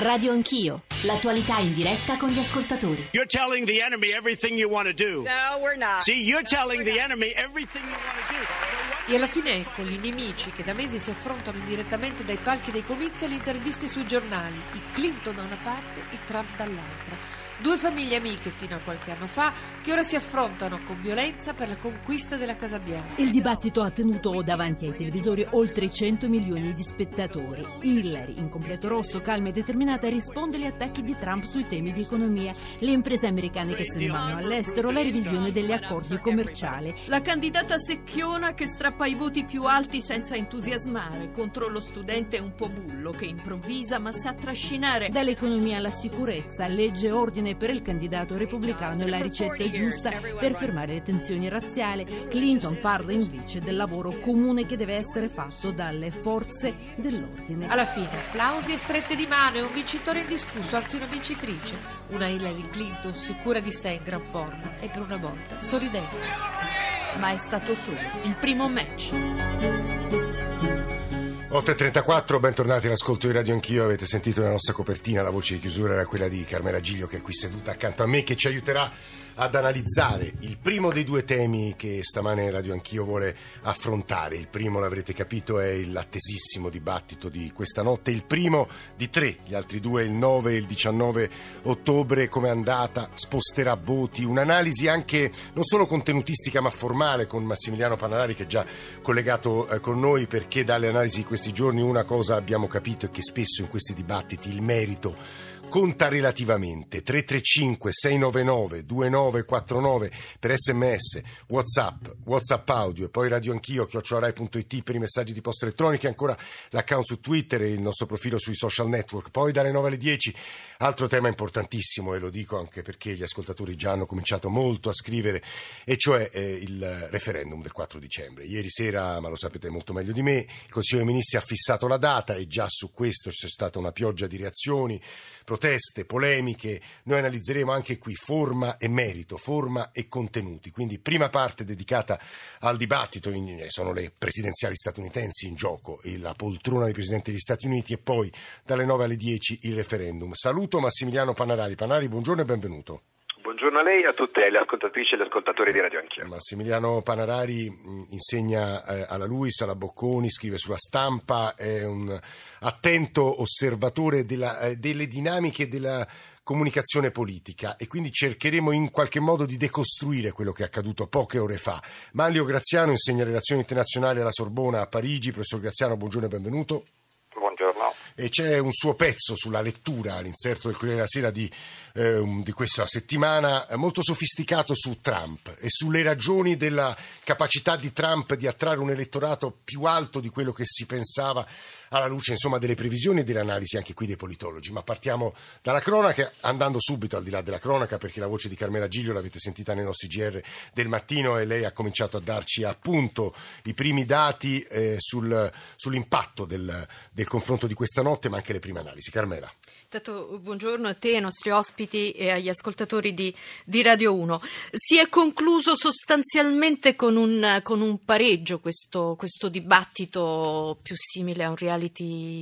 Radio Anch'io, l'attualità in diretta con gli ascoltatori. You're telling the enemy everything you want to do. No, we're not. See, you're No, telling the not. enemy everything you want to do. E alla fine ecco gli nemici che da mesi si affrontano indirettamente dai palchi dei comizi alle interviste sui giornali, i Clinton da una parte, i Trump dall'altra. Due famiglie amiche fino a qualche anno fa che ora si affrontano con violenza per la conquista della Casa Bianca. Il dibattito ha tenuto davanti ai televisori oltre 100 milioni di spettatori. Hillary, in completo rosso, calma e determinata, risponde agli attacchi di Trump sui temi di economia, le imprese americane che se ne vanno all'estero, la revisione degli accordi commerciali. La candidata secchiona che strappa i voti più alti senza entusiasmare contro lo studente un po' bullo che improvvisa ma sa trascinare. Dall'economia alla sicurezza, legge e ordine per il candidato repubblicano e la ricetta giusta per fermare le tensioni razziali. Clinton parla invece del lavoro comune che deve essere fatto dalle forze dell'ordine. Alla fine, applausi e strette di mano e un vincitore indiscusso, anzi una vincitrice. Una Hillary Clinton sicura di sé in gran forma e per una volta sorridente. Ma è stato solo il primo match. 8.34, bentornati all'ascolto di Radio Anch'io, avete sentito la nostra copertina, la voce di chiusura era quella di Carmela Giglio che è qui seduta accanto a me che ci aiuterà ad analizzare il primo dei due temi che stamane Radio Anch'io vuole affrontare. Il primo, l'avrete capito, è l'attesissimo dibattito di questa notte, il primo di tre, gli altri due il 9 e il 19 ottobre, come è andata, sposterà voti, un'analisi anche non solo contenutistica ma formale con Massimiliano Panarari che è già collegato eh, con noi perché dalle analisi di questi giorni una cosa abbiamo capito è che spesso in questi dibattiti il merito conta relativamente. 335 699 2949 per sms whatsapp whatsapp audio e poi radio anch'io chiocciorai.it per i messaggi di posta elettronica ancora l'account su twitter e il nostro profilo sui social network. Poi dalle 9 alle 10 altro tema importantissimo e lo dico anche perché gli ascoltatori già hanno cominciato molto a scrivere e cioè eh, il referendum del 4 dicembre. Ieri sera ma lo sapete molto meglio di me il Consiglio dei Ministri ha fissato la data e già su questo c'è stata una pioggia di reazioni proteste, polemiche, noi analizzeremo anche qui forma e merito, forma e contenuti. Quindi prima parte dedicata al dibattito, in- sono le presidenziali statunitensi in gioco, la poltrona dei presidenti degli Stati Uniti e poi dalle 9 alle 10 il referendum. Saluto Massimiliano Panarari. Panarari, buongiorno e benvenuto. Buongiorno a lei e a tutte le ascoltatrici e gli ascoltatori di Radio Anch'io. Massimiliano Panarari mh, insegna eh, alla Luis, alla Bocconi, scrive sulla stampa, è un attento osservatore della, eh, delle dinamiche della comunicazione politica e quindi cercheremo in qualche modo di decostruire quello che è accaduto poche ore fa. Manlio Graziano insegna relazioni internazionali alla Sorbona a Parigi. Professor Graziano, buongiorno e benvenuto. E c'è un suo pezzo sulla lettura all'inserto del Corriere della Sera di, eh, di questa settimana, eh, molto sofisticato su Trump e sulle ragioni della capacità di Trump di attrarre un elettorato più alto di quello che si pensava alla luce insomma, delle previsioni e delle analisi anche qui dei politologi. Ma partiamo dalla cronaca, andando subito al di là della cronaca, perché la voce di Carmela Giglio l'avete sentita nei nostri GR del mattino e lei ha cominciato a darci appunto i primi dati eh, sul- sull'impatto del, del confronto di questa notte, ma anche le prime analisi. Carmela. Intanto buongiorno a te, ai nostri ospiti e agli ascoltatori di, di Radio 1. Si è concluso sostanzialmente con un, con un pareggio questo, questo dibattito più simile a un reality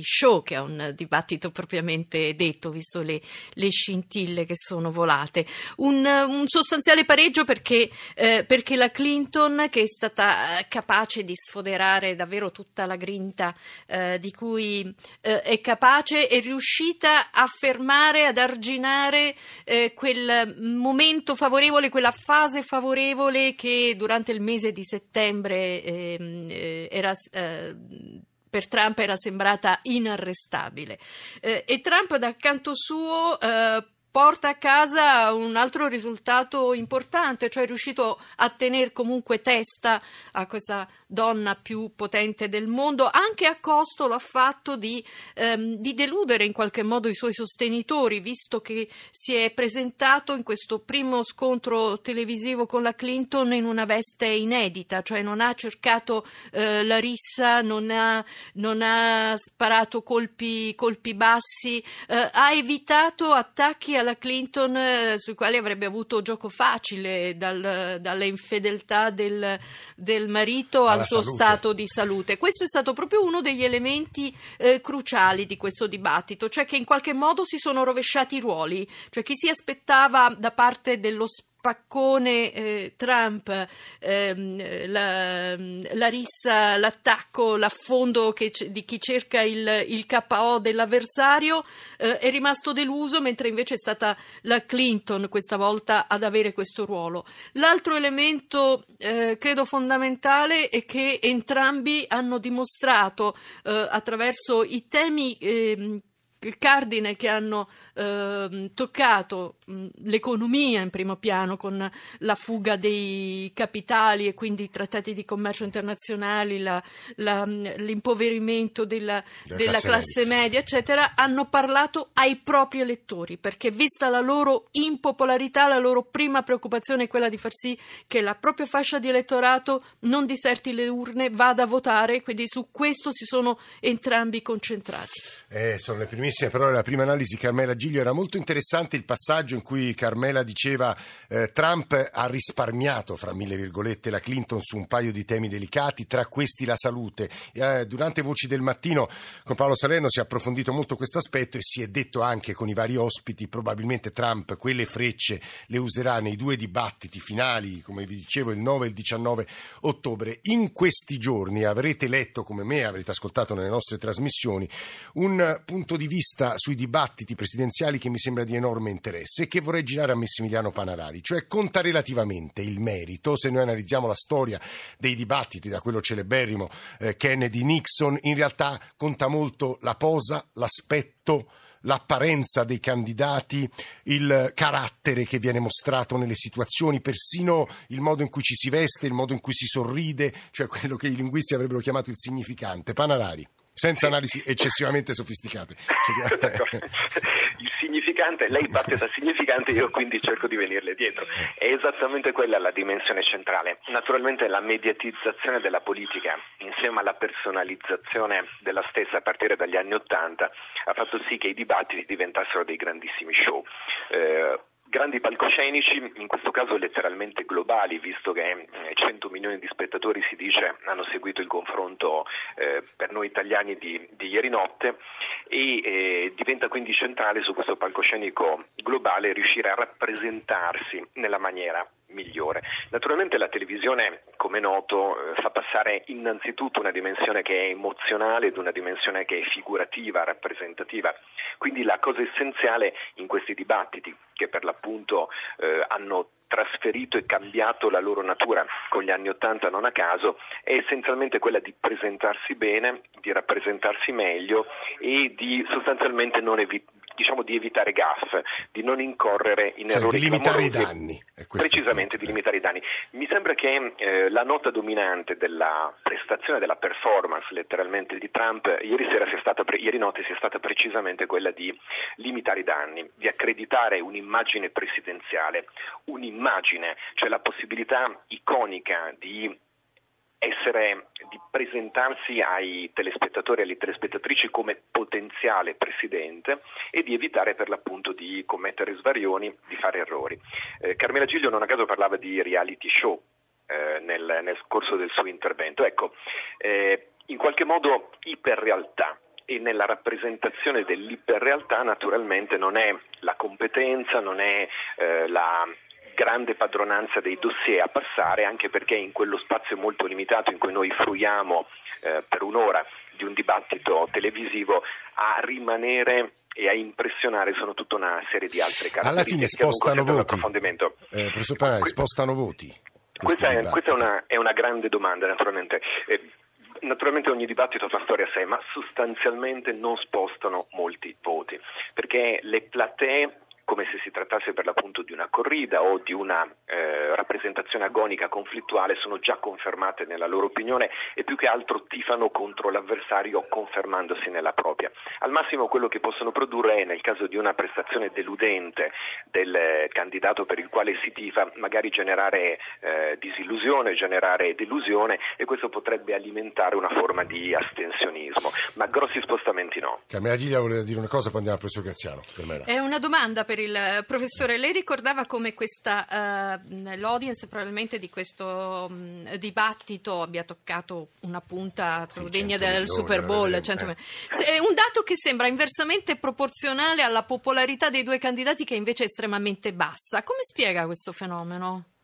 show che a un dibattito propriamente detto, visto le, le scintille che sono volate. Un, un sostanziale pareggio perché, eh, perché la Clinton, che è stata eh, capace di sfoderare davvero tutta la grinta eh, di cui eh, è capace, è riuscita a fermare, ad arginare eh, quel momento favorevole, quella fase favorevole che durante il mese di settembre ehm, eh, era. Per Trump era sembrata inarrestabile. Eh, e Trump dal canto suo eh, porta a casa un altro risultato importante, cioè è riuscito a tenere comunque testa a questa donna più potente del mondo, anche a costo lo ha fatto di, ehm, di deludere in qualche modo i suoi sostenitori, visto che si è presentato in questo primo scontro televisivo con la Clinton in una veste inedita, cioè non ha cercato eh, la rissa, non ha, non ha sparato colpi, colpi bassi, eh, ha evitato attacchi alla Clinton eh, sui quali avrebbe avuto gioco facile, dal- dalle infedeltà del, del marito al suo salute. stato di salute. Questo è stato proprio uno degli elementi eh, cruciali di questo dibattito, cioè che in qualche modo si sono rovesciati i ruoli, cioè chi si aspettava da parte dello spaccone eh, Trump, ehm, la, la rissa, l'attacco, l'affondo che di chi cerca il, il KO dell'avversario eh, è rimasto deluso, mentre invece è stata la Clinton questa volta ad avere questo ruolo. L'altro elemento eh, credo fondamentale è che entrambi hanno dimostrato eh, attraverso i temi ehm, cardine che hanno ehm, toccato mh, l'economia in primo piano con la fuga dei capitali e quindi i trattati di commercio internazionali, la- la- l'impoverimento della, Della classe classe media, eccetera, hanno parlato ai propri elettori perché vista la loro impopolarità, la loro prima preoccupazione è quella di far sì che la propria fascia di elettorato non diserti le urne, vada a votare, quindi su questo si sono entrambi concentrati. Eh, sono le primissime parole, la prima analisi Carmela Giglio era molto interessante il passaggio in cui Carmela diceva eh, Trump ha risparmiato fra mille virgolette la Clinton su un paio di temi delicati, tra questi la salute. Eh, durante Voci del Mattino con Paolo Salerno si è approfondito molto questo aspetto e si è detto anche con i vari ospiti probabilmente Trump quelle frecce le userà nei due dibattiti finali, come vi dicevo il 9 e il 19 ottobre. In questi giorni avrete letto come me, avrete ascoltato nelle nostre trasmissioni un punto di vista sui dibattiti presidenziali che mi sembra di enorme interesse e che vorrei girare a Massimiliano Panarari, cioè conta relativamente il merito, se noi analizziamo la storia dei dibattiti da quello celeberrimo eh, Kennedy-Nixon, in realtà conta molto la posa, l'aspetto, l'apparenza dei candidati, il carattere che viene mostrato nelle situazioni, persino il modo in cui ci si veste, il modo in cui si sorride, cioè quello che i linguisti avrebbero chiamato il significante. Panarari, senza analisi eccessivamente sofisticate. Il significante, lei parte dal significante, io quindi cerco di venirle dietro. È esattamente quella la dimensione centrale. Naturalmente la mediatizzazione della politica insieme alla personalizzazione della stessa a partire dagli anni Ottanta ha fatto sì che i dibattiti diventassero dei grandissimi show. Eh, grandi palcoscenici, in questo caso letteralmente globali, visto che eh, 100 milioni di spettatori si dice hanno seguito il confronto eh, per noi italiani di, di ieri notte e eh, diventa quindi centrale su questo palcoscenico globale riuscire a rappresentarsi nella maniera migliore. Naturalmente la televisione, come noto, eh, fa passare innanzitutto una dimensione che è emozionale ed una dimensione che è figurativa, rappresentativa. Quindi la cosa essenziale in questi dibattiti, che per l'appunto eh, hanno trasferito e cambiato la loro natura con gli anni Ottanta non a caso, è essenzialmente quella di presentarsi bene, di rappresentarsi meglio e di sostanzialmente non evitare diciamo di evitare gaff, di non incorrere in Cioè, errori di limitare i danni. Precisamente di limitare i danni. Mi sembra che eh, la nota dominante della prestazione, della performance letteralmente di Trump ieri, sera sia stata pre- ieri notte sia stata precisamente quella di limitare i danni, di accreditare un'immagine presidenziale, un'immagine, cioè la possibilità iconica di essere, di presentarsi ai telespettatori e alle telespettatrici come potenziale presidente e di evitare per l'appunto di commettere svarioni, di fare errori. Eh, Carmela Giglio non a caso parlava di reality show eh, nel, nel corso del suo intervento. Ecco, eh, in qualche modo iperrealtà e nella rappresentazione dell'iperrealtà naturalmente non è la competenza, non è eh, la grande padronanza dei dossier a passare, anche perché in quello spazio molto limitato in cui noi fruiamo eh, per un'ora di un dibattito televisivo, a rimanere e a impressionare sono tutta una serie di altre caratteristiche. Alla fine spostano voti. Eh, professor Panarari, Que- spostano voti. questa, è, questa è una, è una grande domanda, naturalmente. Eh, naturalmente ogni dibattito fa storia a sé, ma sostanzialmente non spostano molti voti, perché le platee come se si trattasse per l'appunto di una corrida o di una eh, rappresentazione agonica conflittuale, sono già confermate nella loro opinione e più che altro tifano contro l'avversario confermandosi nella propria. Al massimo quello che possono produrre è, nel caso di una prestazione deludente del candidato per il quale si tifa, magari generare eh, disillusione, generare delusione e questo potrebbe alimentare una forma di astensionismo, ma grossi spostamenti no. Carmela Giglia voleva dire una cosa, poi andiamo al professor Graziano. Per me era. È una domanda per il professore. Lei ricordava come questa, uh, l'audience probabilmente di questo um, dibattito abbia toccato una punta sì, degna del milioni, Super Bowl. Eh. È un dato che sembra inversamente proporzionale alla popolarità dei due candidati che invece è estremamente bassa. Come spiega questo fenomeno?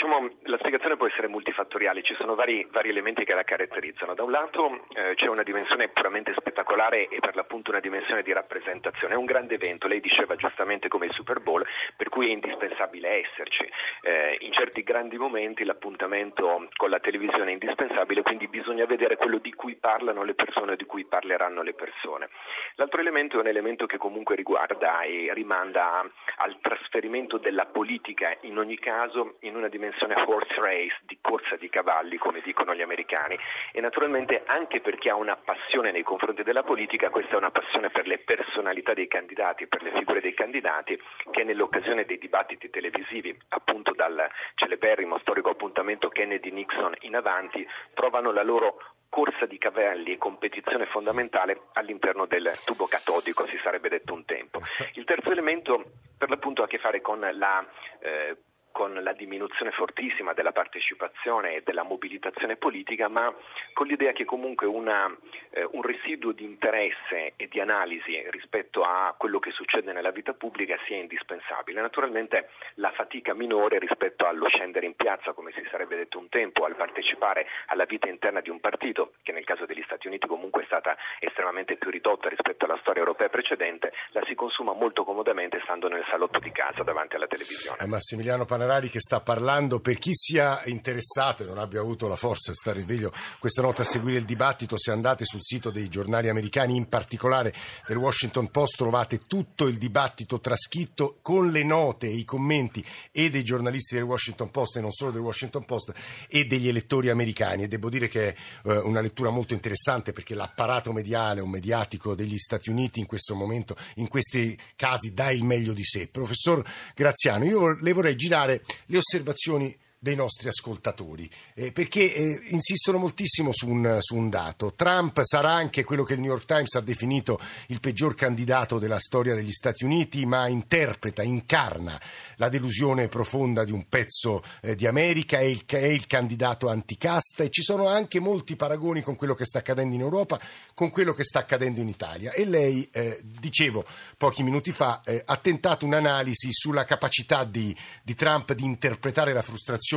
E, diciamo, la spiegazione può essere multifattoriale, ci sono vari, vari elementi che la caratterizzano. Da un lato eh, c'è una dimensione puramente spettacolare e per l'appunto una dimensione di rappresentazione. È un grande evento, lei diceva giustamente come il Super Bowl, per cui è indispensabile esserci. Eh, in certi grandi momenti l'appuntamento con la televisione è indispensabile, quindi bisogna vedere quello di cui parlano le persone, di cui parleranno le persone. L'altro elemento è un elemento che comunque riguarda e rimanda al trasferimento della politica in ogni caso in una dimensione horse race, di corsa di cavalli, come dicono gli americani, e naturalmente anche per chi ha una passione nei confronti della politica, questa è una passione per le personalità dei candidati, per le figure dei candidati, che nell'occasione dei dibattiti televisivi, appunto dal celeberrimo storico appuntamento Kennedy-Nixon in avanti, trovano la loro corsa di cavalli e competizione fondamentale all'interno del tubo catodico, si sarebbe detto un tempo. Il terzo elemento per l'appunto ha a che fare con la eh, con la diminuzione fortissima della partecipazione e della mobilitazione politica, ma con l'idea che comunque una, eh, un residuo di interesse e di analisi rispetto a quello che succede nella vita pubblica sia indispensabile. Naturalmente la fatica minore rispetto allo scendere in piazza, come si sarebbe detto un tempo, al partecipare alla vita interna di un partito, che nel caso degli Stati Uniti comunque è stata estremamente più ridotta rispetto alla storia europea precedente, la si consuma molto comodamente stando nel salotto di casa davanti alla televisione. Eh, Massimiliano Panarari che sta parlando, per chi sia interessato e non abbia avuto la forza di stare sveglio questa notte a seguire il dibattito, se andate sul sito dei giornali americani, in particolare del Washington Post, trovate tutto il dibattito trascritto con le note e i commenti e dei giornalisti del Washington Post e non solo del Washington Post e degli elettori americani. E devo dire che è eh, una lettura molto interessante perché l'apparato mediale o mediatico degli Stati Uniti in questo momento, in questi casi, dà il meglio di sé. Professor Graziano, io le vorrei girare le osservazioni dei nostri ascoltatori, eh, perché eh, insistono moltissimo su un, su un, dato. Trump sarà anche quello che il New York Times ha definito il peggior candidato della storia degli Stati Uniti, ma interpreta, incarna la delusione profonda di un pezzo eh, di America, è il, è il, candidato anticasta e ci sono anche molti paragoni con quello che sta accadendo in Europa, con quello che sta accadendo in Italia. E lei, eh, dicevo pochi minuti fa, eh, ha tentato un'analisi sulla capacità di, di Trump di interpretare la frustrazione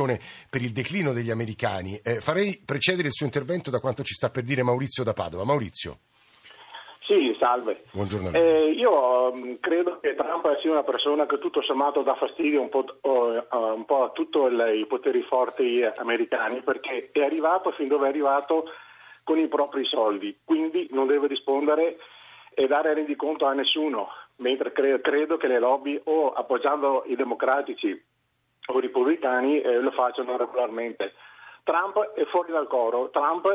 per il declino degli americani. Eh, farei precedere il suo intervento da quanto ci sta per dire Maurizio da Padova. Maurizio. Sì, salve. Buongiorno. Eh, io um, credo che Trump sia una persona che tutto sommato dà fastidio un po', uh, un po a tutti i poteri forti americani perché è arrivato fin dove è arrivato con i propri soldi, quindi non deve rispondere e dare rendiconto a nessuno, mentre cre- credo che le lobby o appoggiando i democratici o repubblicani eh, lo facciano regolarmente. Trump è fuori dal coro, Trump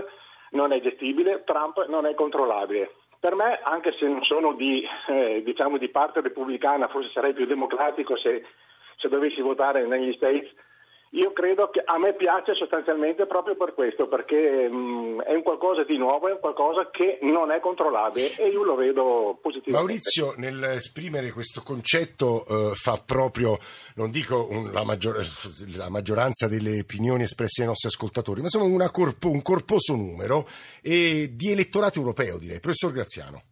non è gestibile, Trump non è controllabile. Per me, anche se non sono di, eh, diciamo di parte repubblicana, forse sarei più democratico se, se dovessi votare negli States, io credo che a me piace sostanzialmente proprio per questo, perché mh, mm, è un qualcosa di nuovo, è un qualcosa che non è controllabile e io lo vedo positivamente. Maurizio, nell'esprimere questo concetto eh, fa proprio, non dico un, la, maggior, la, maggioranza delle opinioni espresse dai nostri ascoltatori, ma insomma corpo, un corposo numero e di elettorato europeo, direi. Professor Graziano.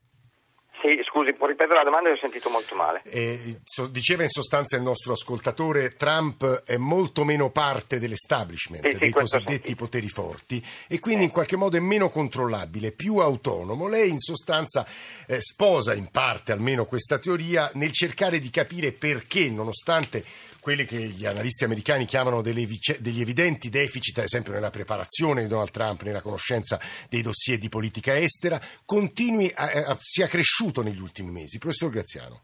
Scusi, può ripetere la domanda? Ho sentito molto male. Eh, diceva in sostanza il nostro ascoltatore, Trump è molto meno parte dell'establishment, sì, sì, dei cosiddetti poteri forti, e quindi in qualche modo è meno controllabile, più autonomo. Lei in sostanza eh, sposa in parte almeno questa teoria nel cercare di capire perché, nonostante quelli che gli analisti americani chiamano vice- degli evidenti deficit, ad esempio nella preparazione di Donald Trump, nella conoscenza dei dossier di politica estera, continui a, a, sia cresciuto negli ultimi mesi. Professor Graziano.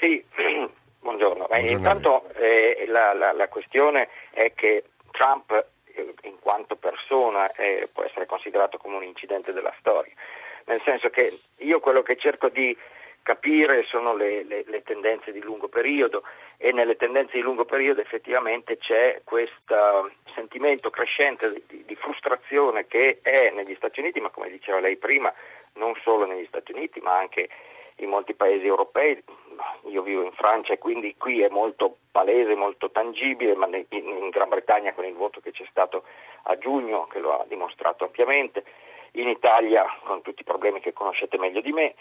Sì, buongiorno. buongiorno intanto eh, la, la, la, questione è che Trump, eh, in quanto persona, eh, può essere considerato come un incidente della storia. Nel senso che io quello che cerco di capire sono le, le, le, tendenze di lungo periodo e nelle tendenze di lungo periodo effettivamente c'è questo sentimento crescente di, di, frustrazione che è negli Stati Uniti, ma come diceva lei prima, non solo negli Stati Uniti, ma anche in molti paesi europei, io vivo in Francia e quindi qui è molto palese, molto tangibile, ma in, in Gran Bretagna con il voto che c'è stato a giugno, che lo ha dimostrato ampiamente, in Italia con tutti i problemi che conoscete meglio di me,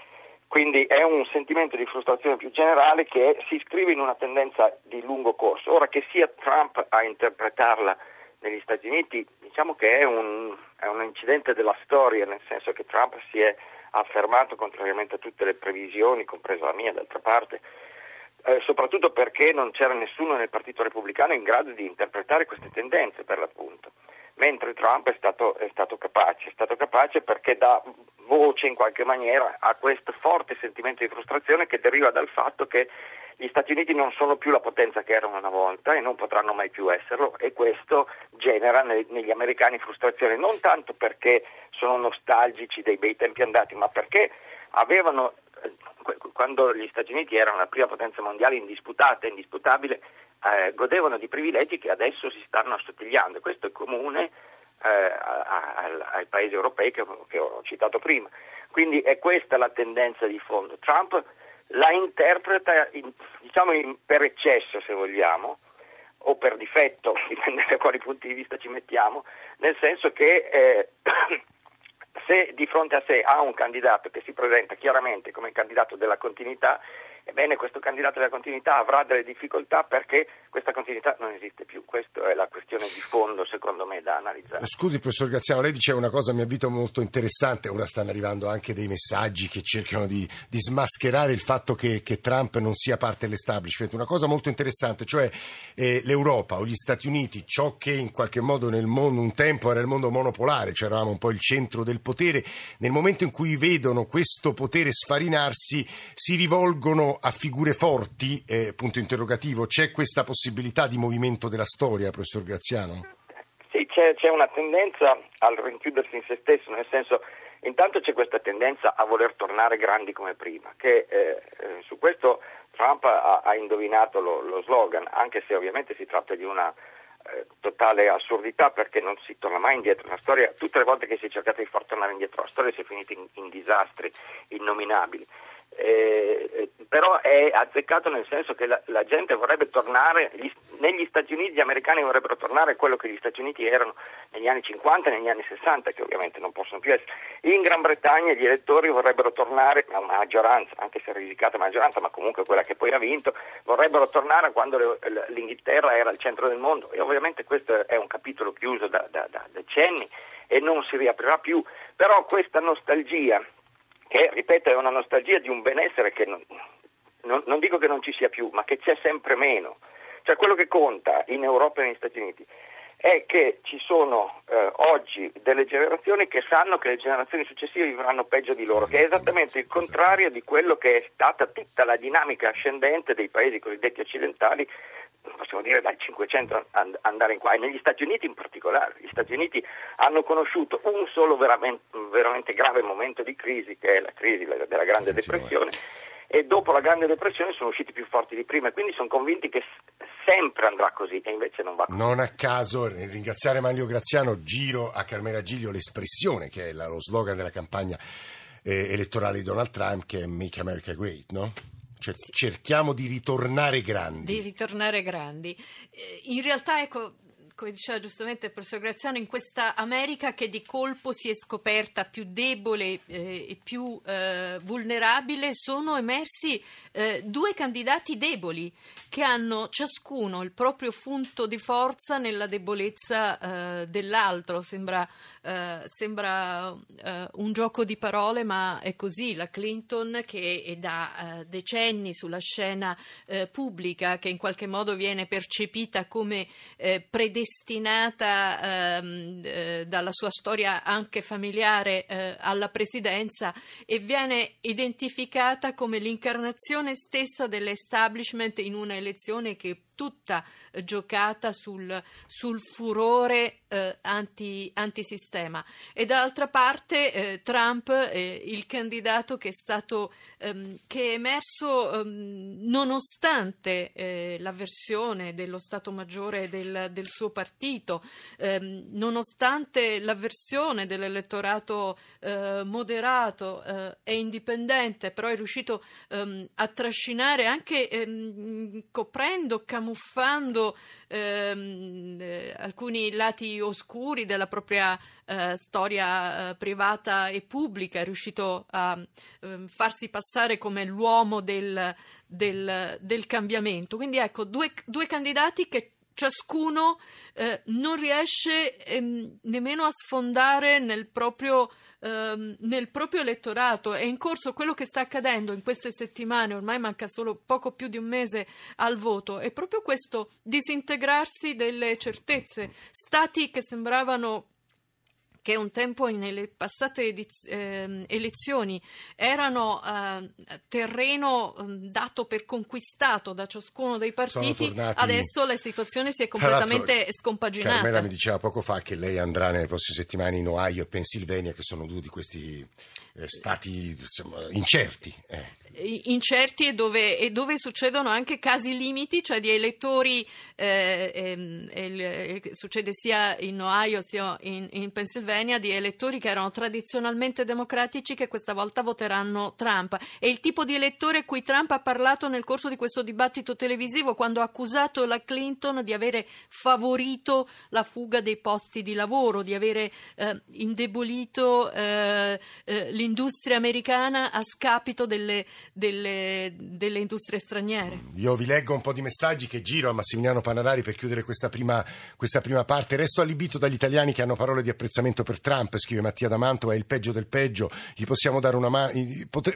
quindi è un sentimento di frustrazione più generale che si iscrive in una tendenza di lungo corso. Ora che sia Trump a interpretarla negli Stati Uniti, diciamo che è un, è un incidente della storia, nel senso che Trump si è affermato, contrariamente a tutte le previsioni, compresa la mia d'altra parte, eh, soprattutto perché non c'era nessuno nel Partito Repubblicano in grado di interpretare queste tendenze, per l'appunto. Mentre Trump è stato, è stato capace, è stato capace perché dà voce in qualche maniera a questo forte sentimento di frustrazione che deriva dal fatto che gli Stati Uniti non sono più la potenza che erano una volta e non potranno mai più esserlo e questo genera negli americani frustrazione non tanto perché sono nostalgici dei bei tempi andati, ma perché avevano quando gli Stati Uniti erano la prima potenza mondiale indisputata indisputabile, eh, godevano di privilegi che adesso si stanno assottigliando. Questo è comune eh, ai paesi europei che, che, ho citato prima. Quindi è questa la tendenza di fondo. Trump la interpreta in, diciamo in, per eccesso se vogliamo o per difetto, dipende da quali punti di vista ci mettiamo, nel senso che eh, se di fronte a sé ha un candidato che si presenta chiaramente come candidato della continuità, Ebbene, questo candidato della continuità avrà delle difficoltà perché questa continuità non esiste più. Questa è la questione di fondo, secondo me, da analizzare. Scusi, professor Graziano, lei diceva una cosa a mio avviso molto interessante. Ora stanno arrivando anche dei messaggi che cercano di, di smascherare il fatto che, che, Trump non sia parte dell'establishment. Una cosa molto interessante, cioè eh, l'Europa o gli Stati Uniti, ciò che in qualche modo nel mondo un tempo era il mondo monopolare, cioè eravamo un po' il centro del potere, nel momento in cui vedono questo potere sfarinarsi, si rivolgono a figure forti, eh, punto interrogativo, c'è questa possibilità di movimento della storia, professor Graziano? Sì, c'è, c'è una tendenza al rinchiudersi in se stesso, nel senso intanto c'è questa tendenza a voler tornare grandi come prima, che eh, eh, su questo Trump ha, ha indovinato lo, lo, slogan, anche se ovviamente si tratta di una eh, totale assurdità perché non si torna mai indietro. La storia, tutte le volte che si è cercato di far tornare indietro, la storia si è finita in, in disastri innominabili. Eh, però è azzeccato nel senso che la, la gente vorrebbe tornare, gli, negli Stati Uniti gli americani vorrebbero tornare a quello che gli Stati Uniti erano negli anni 50 e negli anni 60, che ovviamente non possono più essere. In Gran Bretagna gli elettori vorrebbero tornare, a maggioranza, anche se risicata maggioranza, ma comunque quella che poi ha vinto, vorrebbero tornare a quando le, l'Inghilterra era al centro del mondo. E ovviamente questo è un capitolo chiuso da, da, da decenni e non si riaprirà più. Però questa nostalgia che, ripeto, è una nostalgia di un benessere che non, non, non dico che non ci sia più, ma che c'è sempre meno. Cioè quello che conta in Europa e negli Stati Uniti è che ci sono eh, oggi delle generazioni che sanno che le generazioni successive vivranno peggio di loro, che è esattamente il contrario di quello che è stata tutta la dinamica ascendente dei paesi cosiddetti occidentali possiamo dire dal 500 andare in qua, e negli Stati Uniti in particolare. Gli Stati Uniti hanno conosciuto un solo veramente, veramente grave momento di crisi, che è la crisi della Grande Depressione, e dopo la Grande Depressione sono usciti più forti di prima e quindi sono convinti che sempre andrà così e invece non va così. Non a caso, nel ringraziare Manlio Graziano, giro a Carmela Giglio l'espressione che è lo slogan della campagna eh, elettorale di Donald Trump che è Make America Great, no? Cioè, cerchiamo di ritornare grandi. Di ritornare grandi. Eh, in realtà, ecco, come diceva giustamente il professor Graziano, in questa America che di colpo si è scoperta più debole eh, e più eh, vulnerabile, sono emersi eh, due candidati deboli che hanno ciascuno il proprio punto di forza nella debolezza eh, dell'altro. Sembra, eh, sembra eh, un gioco di parole, ma è così. La Clinton che è da decenni sulla scena pubblica, che in qualche modo viene percepita come predestinata destinata ehm, eh, dalla sua storia anche familiare eh, alla presidenza e viene identificata come l'incarnazione stessa dell'establishment in una elezione che tutta eh, giocata sul, sul furore eh, anti, antisistema. E dall'altra parte eh, Trump, eh, il candidato che è stato ehm, che è emerso ehm, nonostante eh, l'avversione dello Stato Maggiore del, del suo partito, ehm, nonostante l'avversione dell'elettorato eh, moderato e indipendente, però è riuscito ehm, a trascinare anche ehm, coprendo, camuffando ehm, eh, alcuni lati oscuri della propria eh, storia eh, privata e pubblica, è riuscito a ehm, farsi passare come l'uomo del, del, del cambiamento. Quindi ecco, due, due candidati che ciascuno eh, non riesce ehm, nemmeno a sfondare nel proprio ehm, nel proprio elettorato. È in corso quello che sta accadendo in queste settimane, ormai manca solo poco più di un mese al voto, è proprio questo disintegrarsi delle certezze. Stati che sembravano che un tempo nelle passate ediz- eh, elezioni erano eh, terreno eh, dato per conquistato da ciascuno dei partiti, tornati... adesso la situazione si è completamente scompaginata. Carmela mi diceva poco fa che lei andrà nelle prossime settimane in Ohio e Pennsylvania, che sono due di questi stati insomma, incerti. Eh incerti e dove, e dove, succedono anche casi limiti, cioè di elettori, eh, ehm, eh, succede sia in Ohio sia in, in, Pennsylvania, di elettori che erano tradizionalmente democratici che questa volta voteranno Trump. È il tipo di elettore cui Trump ha parlato nel corso di questo dibattito televisivo quando ha accusato la Clinton di avere favorito la fuga dei posti di lavoro, di avere eh, indebolito eh, l'industria americana a scapito delle delle, delle, industrie straniere. Io vi leggo un po' di messaggi che giro a Massimiliano Panarari per chiudere questa prima, questa prima parte. Resto allibito dagli italiani che hanno parole di apprezzamento per Trump, scrive Mattia D'Amanto, è il peggio del peggio. Gli possiamo, dare una ma-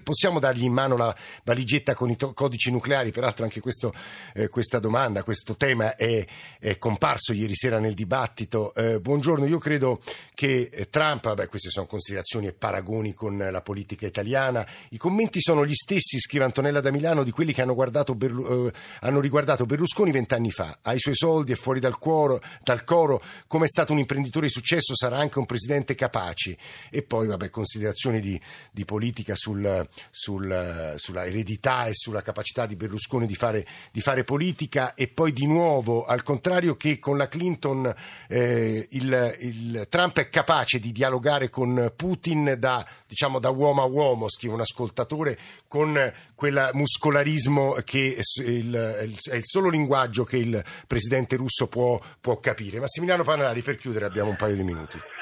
possiamo dargli in mano la valigetta con i to- codici nucleari? Peraltro anche questo, eh, questa domanda, questo tema è, è, comparso ieri sera nel dibattito. Eh, buongiorno, io credo che Trump, vabbè, queste sono considerazioni e paragoni con la politica italiana, i commenti sono gli stessi, scrive Antonella da Milano, di quelli che hanno, Berlu- eh, hanno riguardato Berlusconi vent'anni fa. Ha i suoi soldi, è fuori dal, cuoro, dal coro, come è stato un imprenditore di successo sarà anche un presidente capace. E poi, vabbè, considerazioni di, di politica sul, sul, sulla eredità e sulla capacità di Berlusconi di fare, di fare, politica. E poi di nuovo, al contrario che con la Clinton, eh, il, il Trump è capace di dialogare con Putin da, diciamo, da uomo a uomo, scrive un ascoltatore, con quel muscolarismo che è il, è il solo linguaggio che il presidente russo può, può capire. Massimiliano Panarari, per chiudere abbiamo un paio di minuti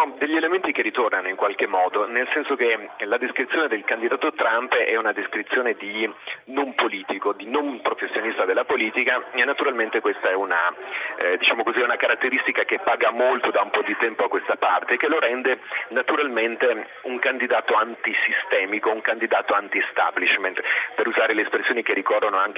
sono degli elementi che ritornano in qualche modo, nel senso che la descrizione del candidato Trump è una descrizione di non politico, di non professionista della politica e naturalmente questa è una, eh, diciamo così, una caratteristica che paga molto da un po' di tempo a questa parte e che lo rende naturalmente un candidato antisistemico, un candidato anti-establishment, per usare le espressioni che,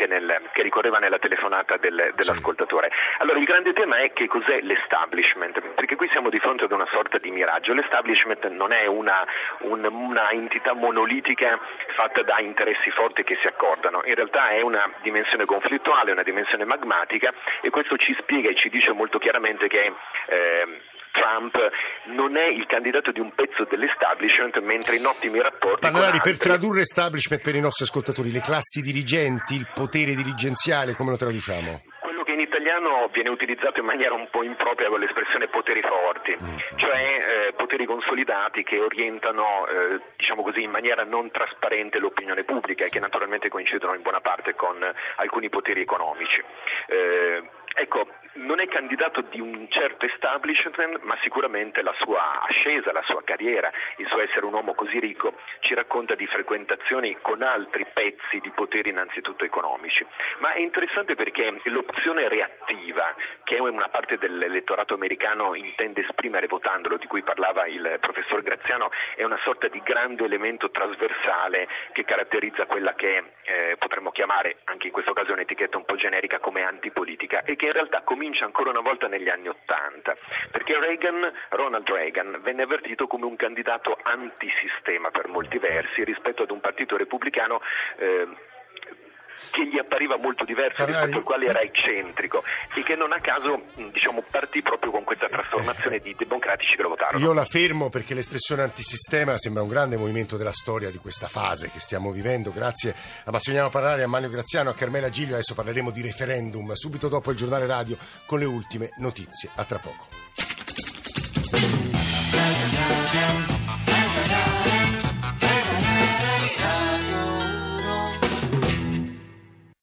nel, che ricorreva nella telefonata del, dell'ascoltatore. Allora il grande tema è che cos'è l'establishment, perché qui siamo di fronte ad una sorta di miraggio. L'establishment non è una, un, una entità monolitica fatta da interessi forti che si accordano, in realtà è una dimensione conflittuale, una dimensione magmatica e questo ci spiega e ci dice molto chiaramente che eh, Trump non è il candidato di un pezzo dell'establishment, mentre in ottimi rapporti. Panarari, per tradurre establishment per i nostri ascoltatori, le classi dirigenti, il potere dirigenziale, come lo traduciamo? Italiano viene utilizzato in maniera un po' impropria con l'espressione poteri forti, mm. cioè eh, poteri consolidati che orientano eh, diciamo così, in maniera non trasparente l'opinione pubblica e che naturalmente coincidono in buona parte con alcuni poteri economici. Eh, ecco, non è candidato di un certo establishment, ma sicuramente la sua ascesa, la sua carriera, il suo essere un uomo così ricco ci racconta di frequentazioni con altri pezzi di potere innanzitutto economici. Ma è interessante perché l'opzione reattiva, che una parte dell'elettorato americano intende esprimere votandolo, di cui parlava il professor Graziano, è una sorta di grande elemento trasversale che caratterizza quella che eh, potremmo chiamare, anche in questo caso un'etichetta un po' generica, come antipolitica e che in realtà comincia ancora una volta negli anni Ottanta, perché Reagan, Ronald Reagan venne avvertito come un candidato antisistema per molti versi rispetto ad un partito repubblicano eh, che gli appariva molto diverso Parlari- rispetto al quale era eccentrico e che non a caso diciamo, partì proprio con questa trasformazione di democratici che lo votarono. Io la fermo perché l'espressione antisistema sembra un grande movimento della storia di questa fase che stiamo vivendo. Grazie a Massimiliano Parlari, a Manlio Graziano, a Carmela Giglio. Adesso parleremo di referendum subito dopo il giornale radio con le ultime notizie. A tra poco.